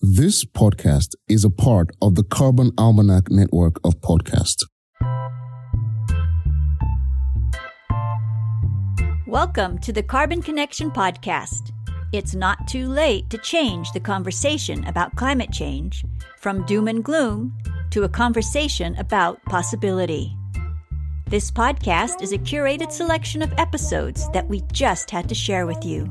This podcast is a part of the Carbon Almanac network of podcasts. Welcome to the Carbon Connection Podcast. It's not too late to change the conversation about climate change from doom and gloom to a conversation about possibility. This podcast is a curated selection of episodes that we just had to share with you.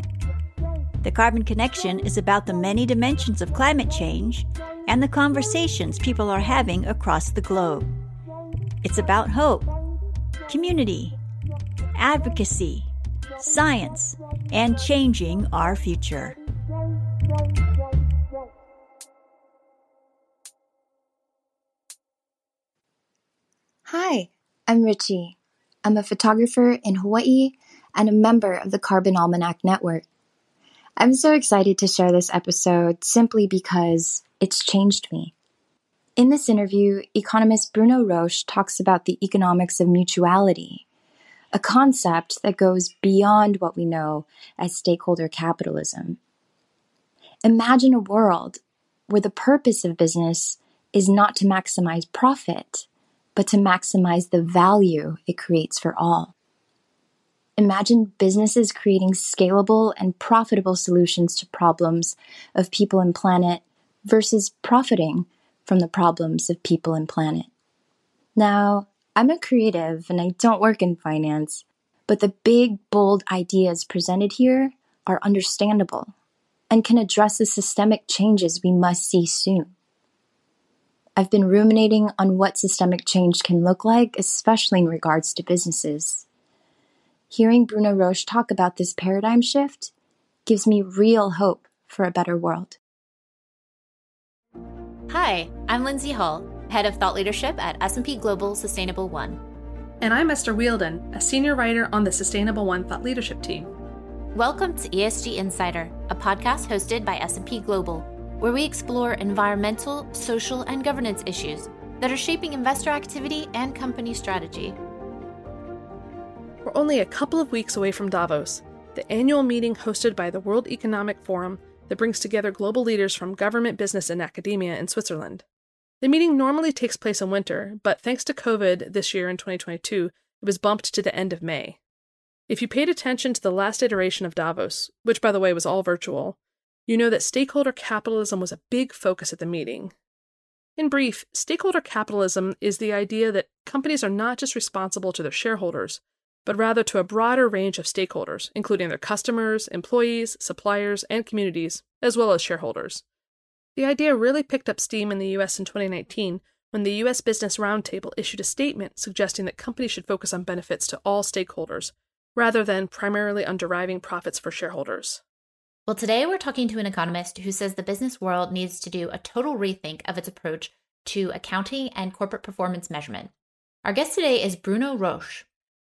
The Carbon Connection is about the many dimensions of climate change and the conversations people are having across the globe. It's about hope, community, advocacy, science, and changing our future. Hi, I'm Richie. I'm a photographer in Hawaii and a member of the Carbon Almanac Network. I'm so excited to share this episode simply because it's changed me. In this interview, economist Bruno Roche talks about the economics of mutuality, a concept that goes beyond what we know as stakeholder capitalism. Imagine a world where the purpose of business is not to maximize profit, but to maximize the value it creates for all. Imagine businesses creating scalable and profitable solutions to problems of people and planet versus profiting from the problems of people and planet. Now, I'm a creative and I don't work in finance, but the big, bold ideas presented here are understandable and can address the systemic changes we must see soon. I've been ruminating on what systemic change can look like, especially in regards to businesses. Hearing Bruno Roche talk about this paradigm shift gives me real hope for a better world. Hi, I'm Lindsey Hall, head of thought leadership at S&P Global Sustainable One. And I'm Esther Whieldon, a senior writer on the Sustainable One thought leadership team. Welcome to ESG Insider, a podcast hosted by S&P Global, where we explore environmental, social, and governance issues that are shaping investor activity and company strategy. We're only a couple of weeks away from Davos, the annual meeting hosted by the World Economic Forum that brings together global leaders from government, business, and academia in Switzerland. The meeting normally takes place in winter, but thanks to COVID this year in 2022, it was bumped to the end of May. If you paid attention to the last iteration of Davos, which by the way was all virtual, you know that stakeholder capitalism was a big focus at the meeting. In brief, stakeholder capitalism is the idea that companies are not just responsible to their shareholders, but rather to a broader range of stakeholders, including their customers, employees, suppliers, and communities, as well as shareholders. The idea really picked up steam in the US in 2019 when the US Business Roundtable issued a statement suggesting that companies should focus on benefits to all stakeholders, rather than primarily on deriving profits for shareholders. Well, today we're talking to an economist who says the business world needs to do a total rethink of its approach to accounting and corporate performance measurement. Our guest today is Bruno Roche.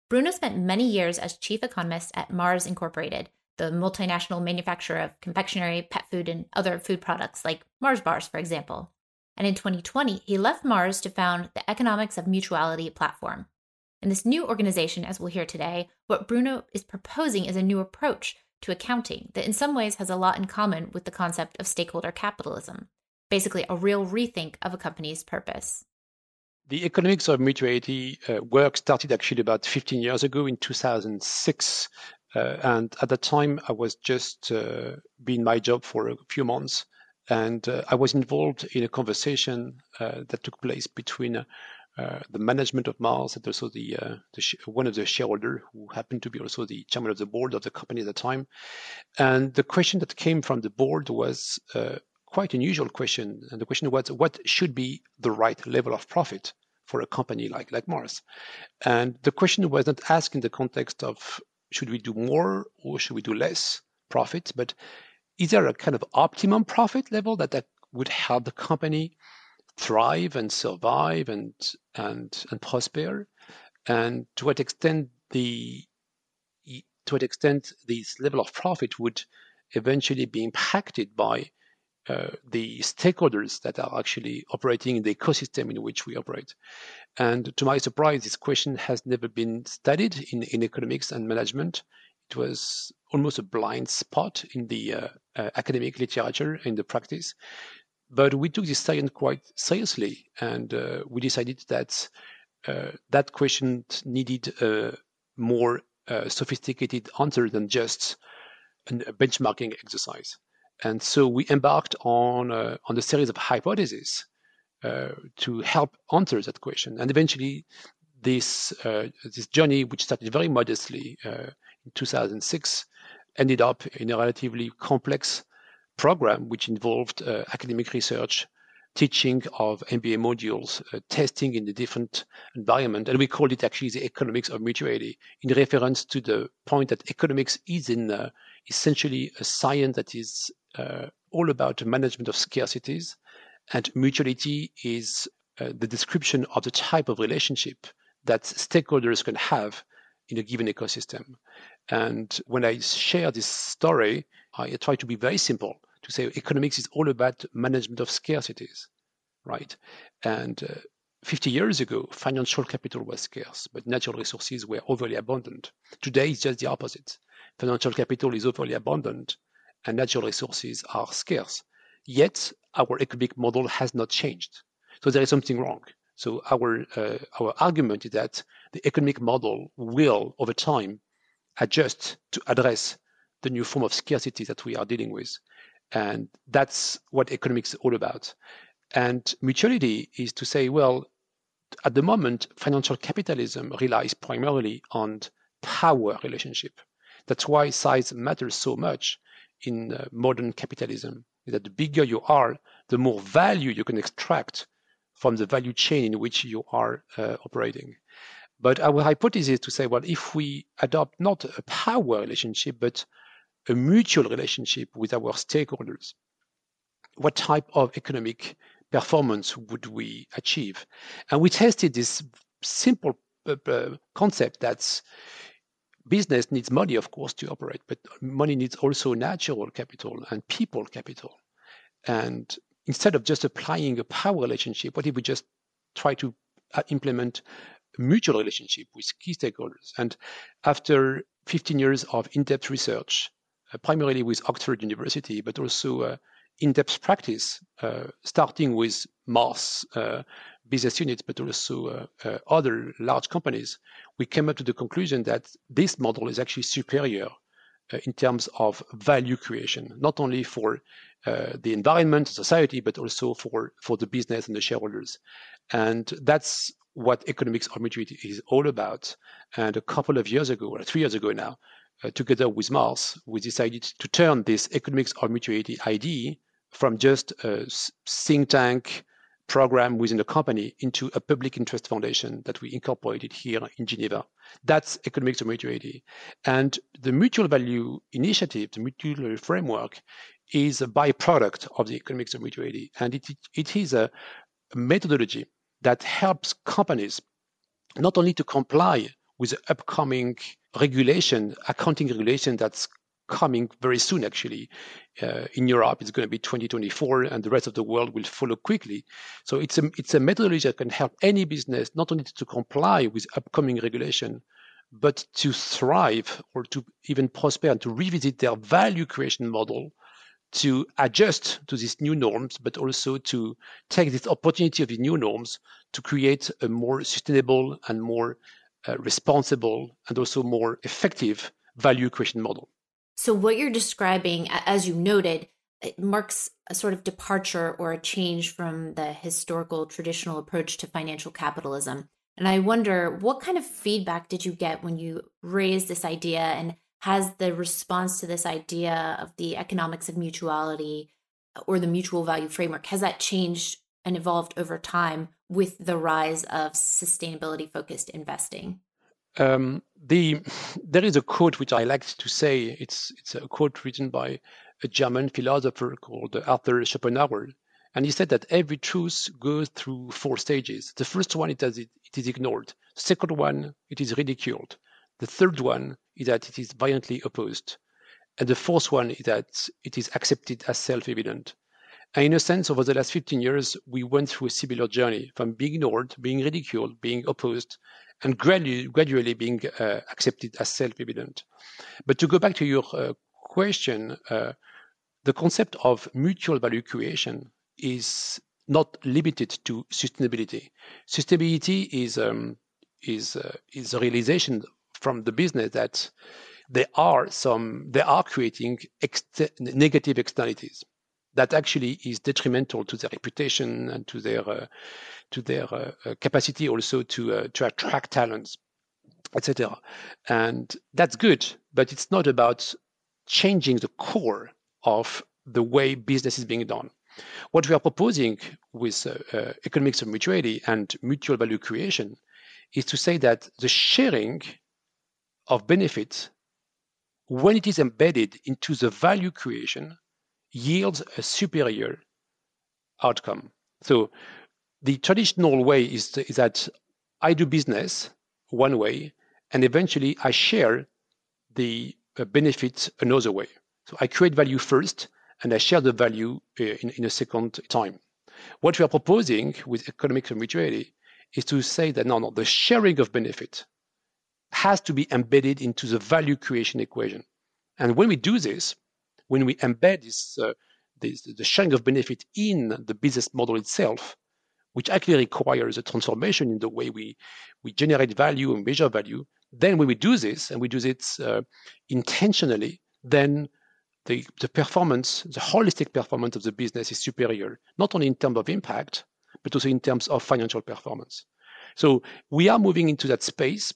Bruno spent many years as chief economist at Mars Incorporated, the multinational manufacturer of confectionery, pet food, and other food products like Mars bars, for example. And in 2020, he left Mars to found the Economics of Mutuality platform. In this new organization, as we'll hear today, what Bruno is proposing is a new approach to accounting that in some ways has a lot in common with the concept of stakeholder capitalism, basically, a real rethink of a company's purpose. The economics of mutuality uh, work started actually about 15 years ago in 2006. Uh, and at that time, I was just uh, been my job for a few months. And uh, I was involved in a conversation uh, that took place between uh, the management of Mars and also the, the sh- one of the shareholders who happened to be also the chairman of the board of the company at the time. And the question that came from the board was quite unusual question. And the question was, what should be the right level of profit for a company like, like Mars? And the question was not asked in the context of should we do more or should we do less profit, but is there a kind of optimum profit level that, that would help the company thrive and survive and and and prosper? And to what extent the to what extent this level of profit would eventually be impacted by uh, the stakeholders that are actually operating in the ecosystem in which we operate. And to my surprise, this question has never been studied in, in economics and management. It was almost a blind spot in the uh, uh, academic literature in the practice. but we took this science quite seriously, and uh, we decided that uh, that question needed a more sophisticated answer than just a benchmarking exercise. And so we embarked on uh, on a series of hypotheses uh, to help answer that question. And eventually, this uh, this journey, which started very modestly in 2006, ended up in a relatively complex program, which involved uh, academic research, teaching of MBA modules, uh, testing in a different environment. And we called it actually the economics of mutuality in reference to the point that economics is in uh, essentially a science that is uh, all about management of scarcities. And mutuality is uh, the description of the type of relationship that stakeholders can have in a given ecosystem. And when I share this story, I try to be very simple to say economics is all about management of scarcities, right? And uh, 50 years ago, financial capital was scarce, but natural resources were overly abundant. Today, it's just the opposite. Financial capital is overly abundant, and natural resources are scarce. Yet, our economic model has not changed. So there is something wrong. So our uh, our argument is that the economic model will, over time, adjust to address the new form of scarcity that we are dealing with. And that's what economics is all about. And mutuality is to say, well, at the moment, financial capitalism relies primarily on power relationship. That's why size matters so much in uh, modern capitalism. is That the bigger you are, the more value you can extract from the value chain in which you are uh, operating. But our hypothesis is to say, well, if we adopt not a power relationship, but a mutual relationship with our stakeholders. What type of economic performance would we achieve? And we tested this simple uh, uh, concept that business needs money, of course, to operate, but money needs also natural capital and people capital. And instead of just applying a power relationship, what if we just try to uh, implement mutual relationship with key stakeholders? And after 15 years of in-depth research, uh, primarily with Oxford University, but also uh, in-depth practice, uh, starting with Mars business units, but also other large companies, we came up to the conclusion that this model is actually superior in terms of value creation, not only for uh, the environment, society, but also for, for the business and the shareholders. And that's what economics of mutuality is all about. And a couple of years ago, or three years ago now, uh, together with Mars, we decided to turn this economics of mutuality idea from just a think tank program within the company into a public interest foundation that we incorporated here in Geneva. That's economics of mutuality. And the mutual value initiative, the mutual framework, is a byproduct of the economics of mutuality. And it, it is a methodology that helps companies not only to comply with the upcoming regulation, accounting regulation that's coming very soon, actually. Uh, in Europe, it's going to be 2024, and the rest of the world will follow quickly. So it's a, it's a methodology that can help any business not only to comply with upcoming regulation, but to thrive or to even prosper and to revisit their value creation model to adjust to these new norms, but also to take this opportunity of the new norms to create a more sustainable and more uh, responsible and also more effective value creation model. So, what you're describing, as you noted, it marks a sort of departure or a change from the historical traditional approach to financial capitalism. And I wonder what kind of feedback did you get when you raised this idea? And has the response to this idea of the economics of mutuality or the mutual value framework, has that changed and evolved over time with the rise of sustainability focused investing? Um, the there is a quote which I like to say. It's it's a quote written by a German philosopher called Arthur Schopenhauer, and he said that every truth goes through four stages. The first one it, it is ignored. The second one, it is ridiculed. The third one is that it is violently opposed, and the fourth one is that it is accepted as self-evident. And in a sense, over the last 15 years, we went through a similar journey from being ignored, being ridiculed, being opposed, and gradually, gradually being uh, accepted as self-evident. But to go back to your uh, question, uh, the concept of mutual value creation is not limited to sustainability. Sustainability is um, is uh, is a realization from the business that there are some they are creating ex- negative externalities that actually is detrimental to their reputation and to their uh, to their uh, uh capacity also to uh, to attract talents, etc. And that's good, but it's not about changing the core of the way business is being done. What we are proposing with uh, uh, economics of mutuality and mutual value creation is to say that the sharing of benefits, when it is embedded into the value creation, yields a superior outcome. So the traditional way is, to, is that I do business one way, and eventually I share the uh, benefit another way. So I create value first, and I share the value uh, in, in a second time. What we are proposing with economic mutuality is to say that no, no, the sharing of benefit has to be embedded into the value creation equation. And when we do this, when we embed this, uh, this, the sharing of benefit in the business model itself, which actually requires a transformation in the way we, we generate value and measure value, then when we do this and we do this uh, intentionally, then the, the performance, the holistic performance of the business is superior, not only in terms of impact, but also in terms of financial performance. So we are moving into that space.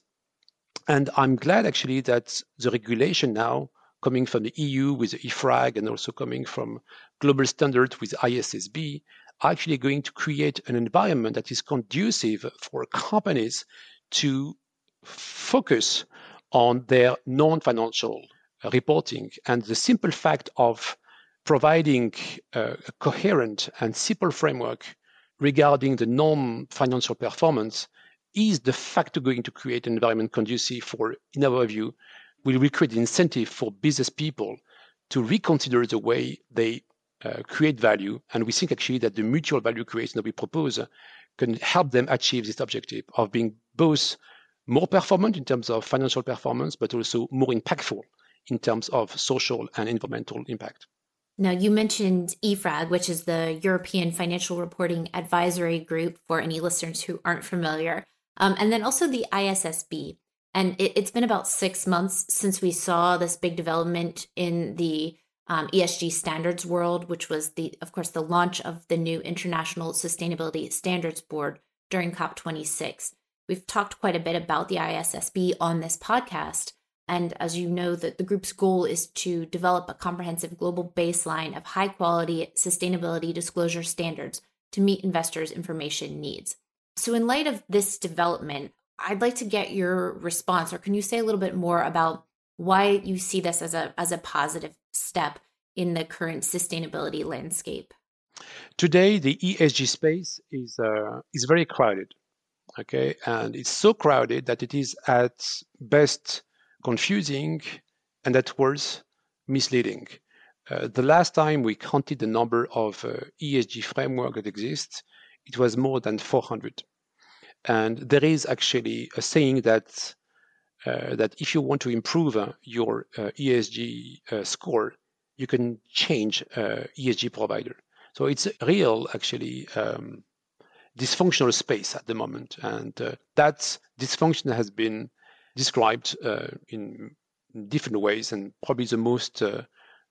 And I'm glad actually that the regulation now coming from the EU with EFRAG and also coming from global standards with ISSB are actually going to create an environment that is conducive for companies to focus on their non-financial uh, reporting. And the simple fact of providing uh, a coherent and simple framework regarding the non-financial performance is de facto going to create an environment conducive for, in our view, will create an incentive for business people to reconsider the way they uh, create value. And we think actually that the mutual value creation that we propose can help them achieve this objective of being both more performant in terms of financial performance, but also more impactful in terms of social and environmental impact. Now, you mentioned EFRAG, which is the European Financial Reporting Advisory Group for any listeners who aren't familiar, um, and then also the ISSB. And it, has been about six months since we saw this big development in the um, ESG standards world, which was the, of course, the launch of the new International Sustainability Standards Board during COP26. We've talked quite a bit about the ISSB on this podcast. And as you know, that the group's goal is to develop a comprehensive global baseline of high quality sustainability disclosure standards to meet investors' information needs. So, in light of this development, I'd like to get your response, or can you say a little bit more about why you see this as a as a positive step in the current sustainability landscape? Today, the ESG space is uh, is very crowded. Okay, and it's so crowded that it is at best confusing and at worst misleading. Uh, the last time we counted the number of uh, ESG framework that exists, it was more than 400. And there is actually a saying that uh, that if you want to improve uh, your uh, ESG uh, score, you can change ESG provider. So it's a real, actually, um, dysfunctional space at the moment, and that dysfunction has been described uh, in different ways, and probably the most uh,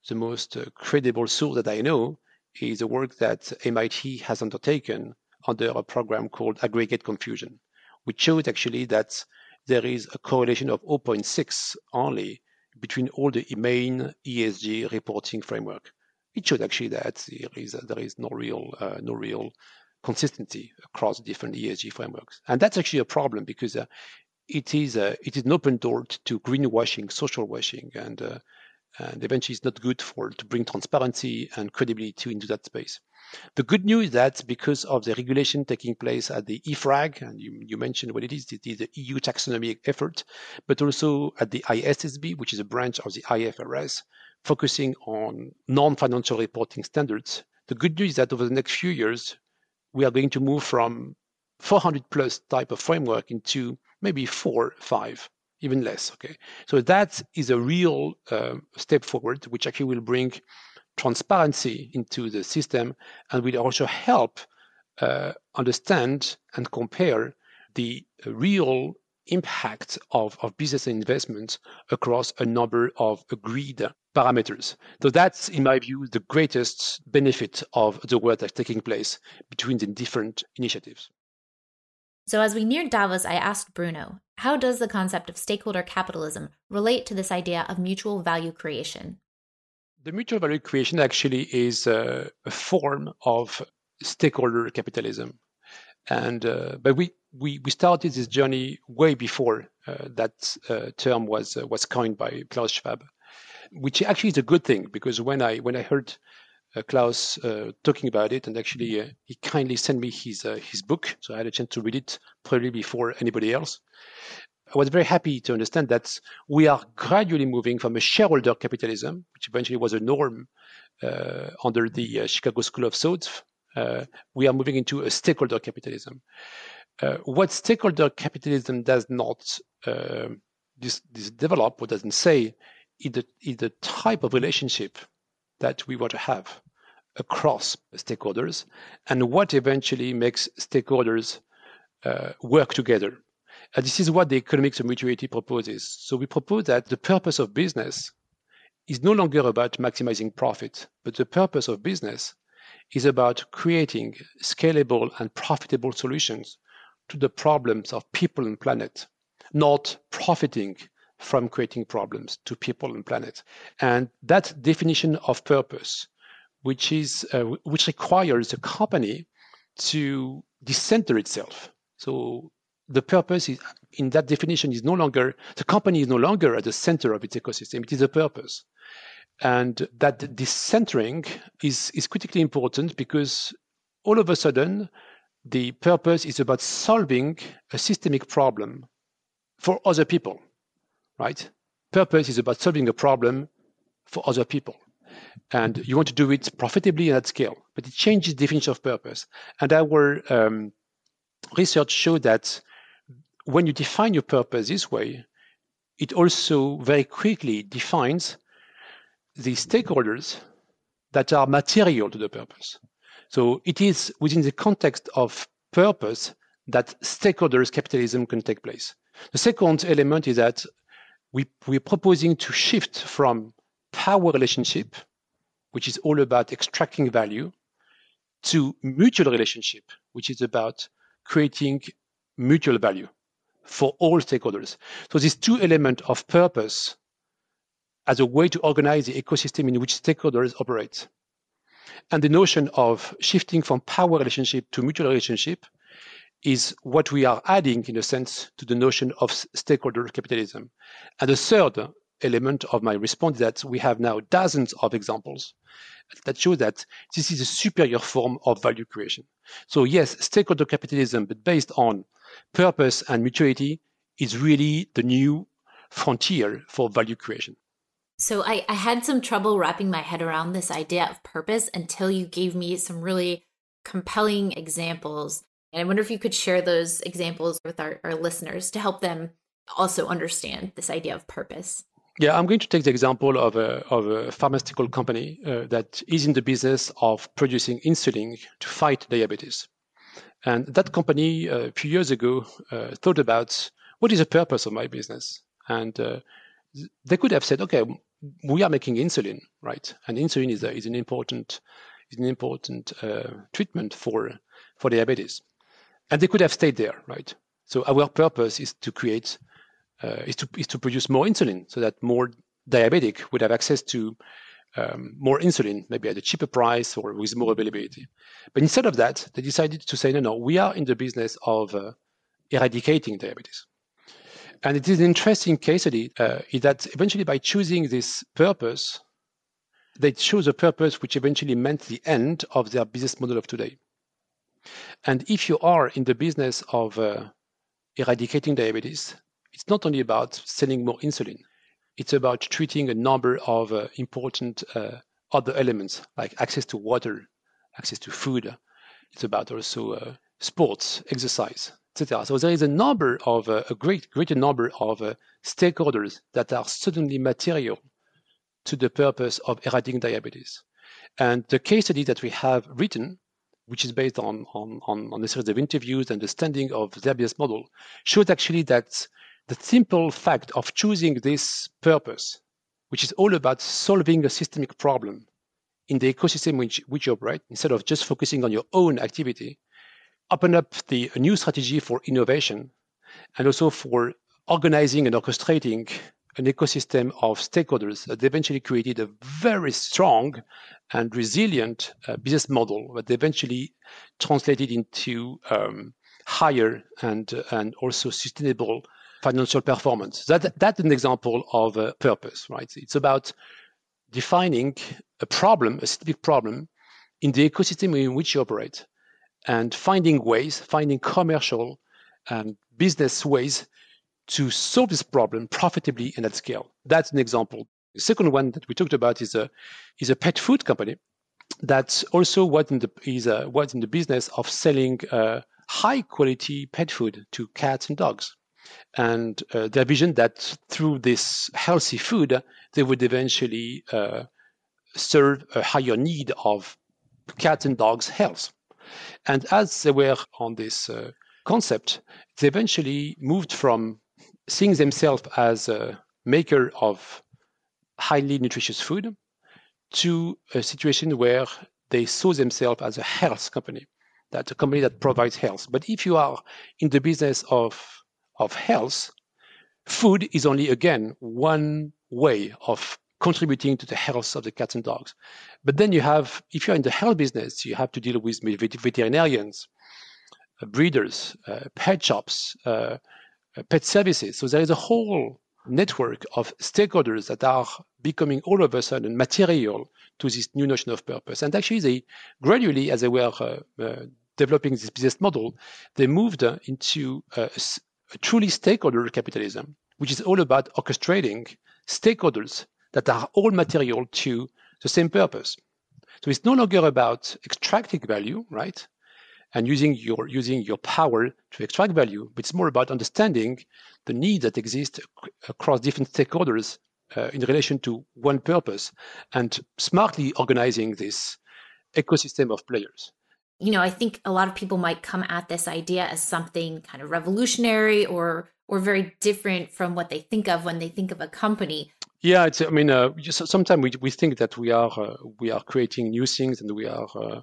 the most uh, credible source that I know is the work that MIT has undertaken under a program called Aggregate Confusion, which showed actually that there is a correlation of 0.6 only between all the main ESG reporting framework. It showed actually that there is there is no real uh, no real consistency across different ESG frameworks, and that's actually a problem because uh, it is a, it is an open door to greenwashing, social washing, and uh, and eventually it's not good for to bring transparency and credibility into that space. The good news is that because of the regulation taking place at the EFRAG, and you, you mentioned what it is, it is the EU taxonomy effort, but also at the ISSB, which is a branch of the IFRS, focusing on non-financial reporting standards. The good news is that over the next few years, we are going to move from 400 plus type of framework into maybe four, five, even less. Okay, so that is a real uh, step forward, which actually will bring transparency into the system and will also help uh, understand and compare the real impact of, of business investments across a number of agreed parameters. So that's, in my view, the greatest benefit of the work that's taking place between the different initiatives. So, as we neared Davos, I asked Bruno, how does the concept of stakeholder capitalism relate to this idea of mutual value creation? The mutual value creation actually is a, a form of stakeholder capitalism. And uh, but we, we we started this journey way before uh, that uh, term was uh, was coined by Klaus Schwab, which actually is a good thing because when I when I heard uh, Klaus uh, talking about it, and actually he kindly sent me his his book, so I had a chance to read it probably before anybody else. I was very happy to understand that we are gradually moving from a shareholder capitalism, which eventually was a norm under the Chicago School of Thought uh, we are moving into a stakeholder capitalism. Uh, what stakeholder capitalism does not uh, this, this develop or doesn't say is the, is the type of relationship that we want to have across stakeholders and what eventually makes stakeholders uh, work together. And this is what the economics of mutuality proposes. So we propose that the purpose of business is no longer about maximizing profit, but the purpose of business is about creating scalable and profitable solutions to the problems of people and planet, not profiting from creating problems to people and planet. And that definition of purpose, which is uh, which requires a company to decenter itself. So the purpose is in that definition is no longer the company is no longer at the center of its ecosystem. It is a purpose. And that decentering is, is critically important because all of a sudden, the purpose is about solving a systemic problem for other people, right? Purpose is about solving a problem for other people. And you want to do it profitably and at scale, but it changes the definition of purpose. And our um, research showed that when you define your purpose this way, it also very quickly defines the stakeholders that are material to the purpose. So it is within the context of purpose that stakeholders capitalism can take place. The second element is that we, we're proposing to shift from power relationship, which is all about extracting value, to mutual relationship, which is about creating mutual value for all stakeholders. So these two elements of purpose as a way to organize the ecosystem in which stakeholders operate. And the notion of shifting from power relationship to mutual relationship is what we are adding, in a sense, to the notion of stakeholder capitalism. And the third element of my response is that we have now dozens of examples that show that this is a superior form of value creation. So yes, stakeholder capitalism, but based on purpose and mutuality, is really the new frontier for value creation. So I, I had some trouble wrapping my head around this idea of purpose until you gave me some really compelling examples. And I wonder if you could share those examples with our, our listeners to help them also understand this idea of purpose. Yeah, I'm going to take the example of a, of a pharmaceutical company uh, that is in the business of producing insulin to fight diabetes. And that company uh, a few years ago uh, thought about what is the purpose of my business? And uh, they could have said, okay, we are making insulin, right? And insulin is, a, is an important is an important uh, treatment for for diabetes, and they could have stayed there, right? So our purpose is to create uh, is to is to produce more insulin, so that more diabetic would have access to um, more insulin, maybe at a cheaper price or with more availability. But instead of that, they decided to say, no, no, we are in the business of uh, eradicating diabetes. And it is an interesting case study uh, that eventually by choosing this purpose, they chose a purpose which eventually meant the end of their business model of today. And if you are in the business of uh, eradicating diabetes, it's not only about selling more insulin, it's about treating a number of uh, important uh, other elements like access to water, access to food. It's about also uh, sports, exercise, etc. So there is a number of uh, a great greater number of uh, stakeholders that are suddenly material to the purpose of eradicating diabetes. And the case study that we have written, which is based on, on, on, on a series of interviews and understanding of their business model, shows actually that the simple fact of choosing this purpose, which is all about solving a systemic problem in the ecosystem which, which you operate, instead of just focusing on your own activity, open up the new strategy for innovation and also for organizing and orchestrating an ecosystem of stakeholders that eventually created a very strong and resilient uh, business model that eventually translated into um, higher and, and also sustainable financial performance. That, that's an example of a purpose, right? It's about defining a problem, a specific problem in the ecosystem in which you operate and finding ways, finding commercial and business ways to solve this problem profitably and at scale. That's an example. The second one that we talked about is a is a pet food company that also was in the is a, was in the business of selling uh, high quality pet food to cats and dogs. And uh, their vision that through this healthy food, they would eventually uh, serve a higher need of cats and dogs' health. And as they were on this uh, concept, they eventually moved from seeing themselves as a maker of highly nutritious food to a situation where they saw themselves as a health company, that a company that provides health. But if you are in the business of, of health, food is only, again, one way of contributing to the health of the cats and dogs. But then you have, if you're in the health business, you have to deal with veterinarians, uh, breeders, uh, pet shops, uh, uh, pet services. So there is a whole network of stakeholders that are becoming all of a sudden material to this new notion of purpose. And actually, they gradually, as they were uh, uh, developing this business model, they moved into truly stakeholder capitalism, which is all about orchestrating stakeholders that are all material to the same purpose. So it's no longer about extracting value, right? and using your using your power to extract value. But it's more about understanding the needs that exist across different stakeholders uh, in relation to one purpose, and smartly organizing this ecosystem of players. You know, I think a lot of people might come at this idea as something kind of revolutionary or or very different from what they think of when they think of a company. Yeah, it's. I mean, uh, sometimes we, we think that we are uh, we are creating new things and we are uh,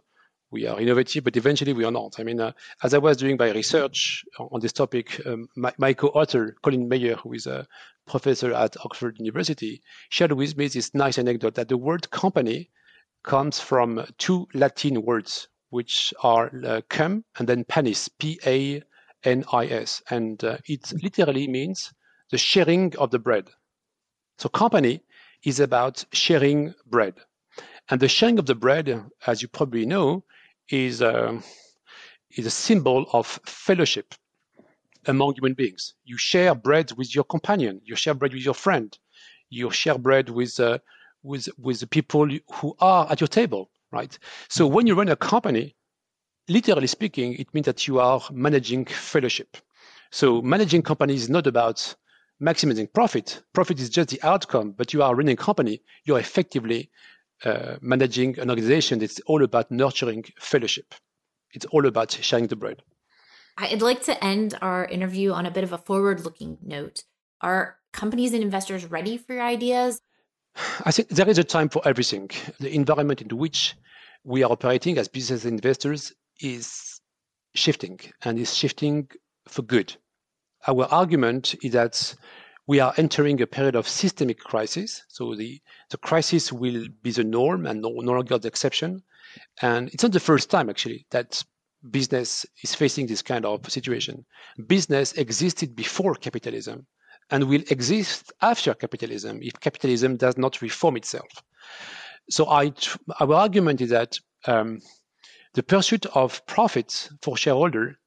we are innovative, but eventually we are not. I mean, uh, as I was doing my research on this topic, um, my, my, co-author, Colin Mayer, who is a professor at Oxford University, shared with me this nice anecdote that the word company comes from two Latin words, which are uh, and then panis, P-A-N-I-S. And uh, it literally means the sharing of the bread. So company is about sharing bread. And the sharing of the bread, as you probably know, is a, is a symbol of fellowship among human beings. You share bread with your companion, you share bread with your friend, you share bread with, uh, with, with the people who are at your table, right? So when you run a company, literally speaking, it means that you are managing fellowship. So managing company is not about maximizing profit. Profit is just the outcome, but you are running a company, you're effectively uh, managing an organization that's all about nurturing fellowship. It's all about sharing the bread. I'd like to end our interview on a bit of a forward looking note. Are companies and investors ready for your ideas? I think there is a time for everything. The environment in which we are operating as business investors is shifting and is shifting for good. Our argument is that we are entering a period of systemic crisis. So the, the crisis will be the norm and no, no longer the exception. And it's not the first time, actually, that business is facing this kind of situation. Business existed before capitalism and will exist after capitalism if capitalism does not reform itself. So I, our argument is that um, the pursuit of profits for shareholder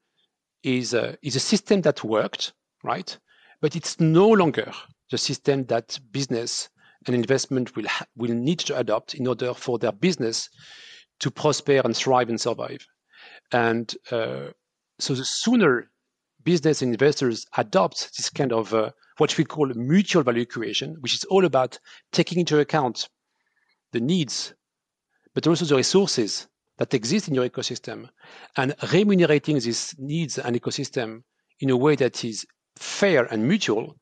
is a, is a system that worked, right? but it's no longer the system that business and investment will ha- will need to adopt in order for their business to prosper and thrive and survive. And uh, so, the sooner business and investors adopt this kind of uh, what we call mutual value creation, which is all about taking into account the needs, but also the resources that exist in your ecosystem and remunerating these needs and ecosystem in a way that is fair and mutual,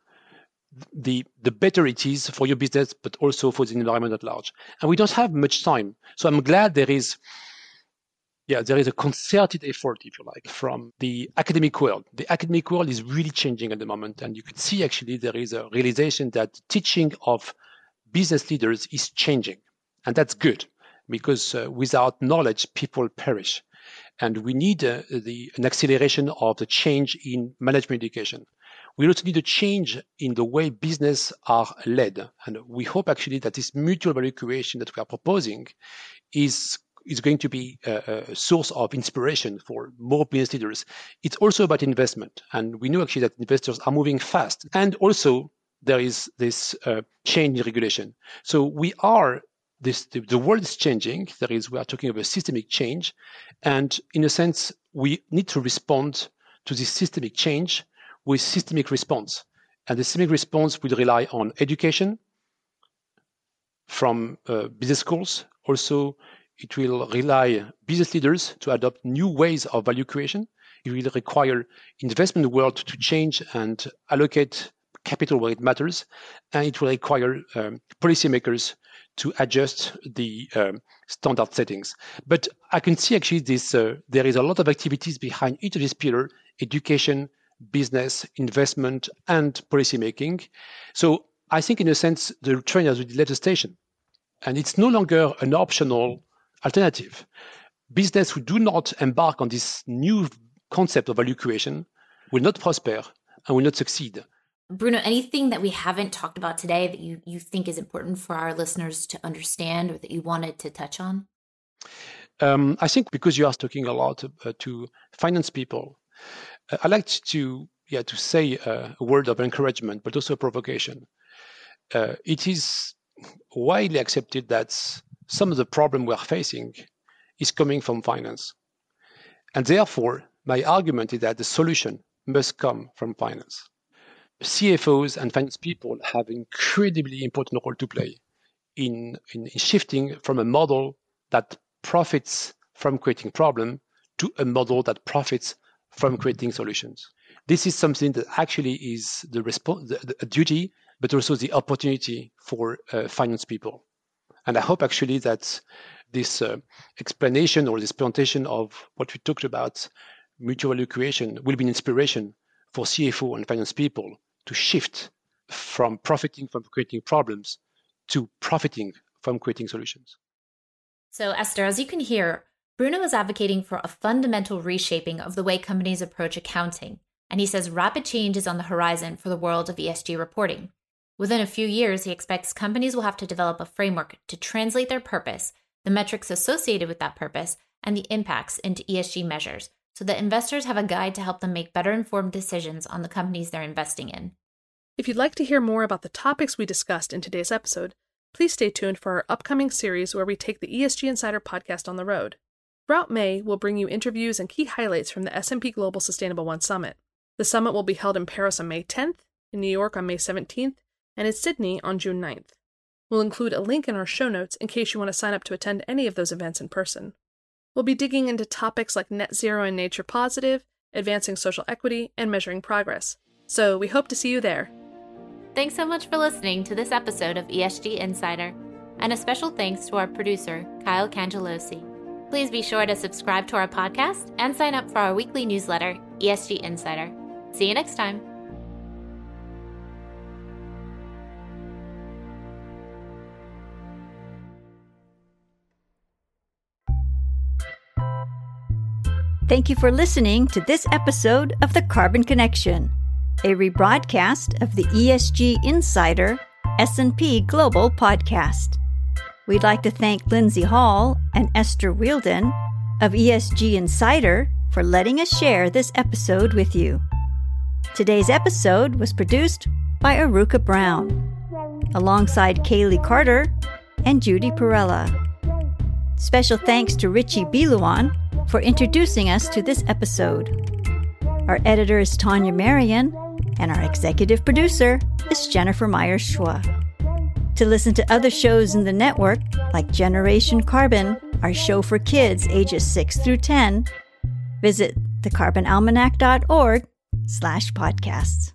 the the better it is for your business, but also for the environment at large. And we don't have much time, so I'm glad there is. Yeah, there is a concerted effort, if you like, from the academic world. The academic world is really changing at the moment, and you can see actually there is a realization that teaching of business leaders is changing, and that's good because uh, without knowledge, people perish, and we need uh, the an acceleration of the change in management education we also need a change in the way business are led. And we hope actually that this mutual value creation that we are proposing is is going to be a, a, source of inspiration for more business leaders. It's also about investment. And we know actually that investors are moving fast. And also there is this uh, change in regulation. So we are this, the, the world is changing. There is, we are talking about systemic change. And in a sense, we need to respond to this systemic change with systemic response. And the systemic response will rely on education from uh, business schools. Also, it will rely business leaders to adopt new ways of value creation. It will require investment world to change and allocate capital where it matters, and it will require um, policymakers to adjust the um, standard settings. But I can see actually this uh, there is a lot of activities behind each of these pillars: education, business, investment, and policymaking. So I think, in a sense, the train has left the station, and it's no longer an optional alternative. Business who do not embark on this new concept of value creation will not prosper and will not succeed. Bruno, anything that we haven't talked about today that you, you think is important for our listeners to understand or that you wanted to touch on? Um, I think because you are talking a lot uh, to finance people, uh, I like to yeah to say uh, a word of encouragement, but also a provocation. Uh, it is widely accepted that some of the problem we are facing is coming from finance, and therefore my argument is that the solution must come from finance. CFOs and finance people have incredibly important role to play in, in, in shifting from a model that profits from creating problem to a model that profits from creating solutions. This is something that actually is the, the, the duty, but also the opportunity for uh, finance people. And I hope actually that this uh, explanation or this presentation of what we talked about, mutual value creation, will be an inspiration for CFO and finance people to shift from profiting from creating problems to profiting from creating solutions. So, Esther, as you can hear, Bruno is advocating for a fundamental reshaping of the way companies approach accounting, and he says rapid change is on the horizon for the world of ESG reporting. Within a few years, he expects companies will have to develop a framework to translate their purpose, the metrics associated with that purpose, and the impacts into ESG measures so that investors have a guide to help them make better informed decisions on the companies they're investing in. If you'd like to hear more about the topics we discussed in today's episode, please stay tuned for our upcoming series where we take the ESG Insider podcast on the road. Throughout May, we'll bring you interviews and key highlights from the S&P Global Sustainable One Summit. The summit will be held in Paris on May 10th, in New York on May 17th, and in Sydney on June 9th. We'll include a link in our show notes in case you want to sign up to attend any of those events in person. We'll be digging into topics like net zero and nature positive, advancing social equity, and measuring progress. So we hope to see you there. Thanks so much for listening to this episode of ESG Insider, and a special thanks to our producer, Kyle Cangelosi. Please be sure to subscribe to our podcast and sign up for our weekly newsletter, ESG Insider. See you next time. Thank you for listening to this episode of The Carbon Connection, a rebroadcast of the ESG Insider S&P Global podcast. We'd like to thank Lindsey Hall and Esther Whieldon of ESG Insider for letting us share this episode with you. Today's episode was produced by Iruka Brown, alongside Kaleigh Carter and Judy Parrella. Special thanks to Richie Biluan for introducing us to this episode. Our editor is Tania Marien, and our executive producer is Jennifer Myers Chua. To listen to other shows in the network, like Generation Carbon, our show for kids ages 6 through 10, visit thecarbonalmanac.org slash podcasts.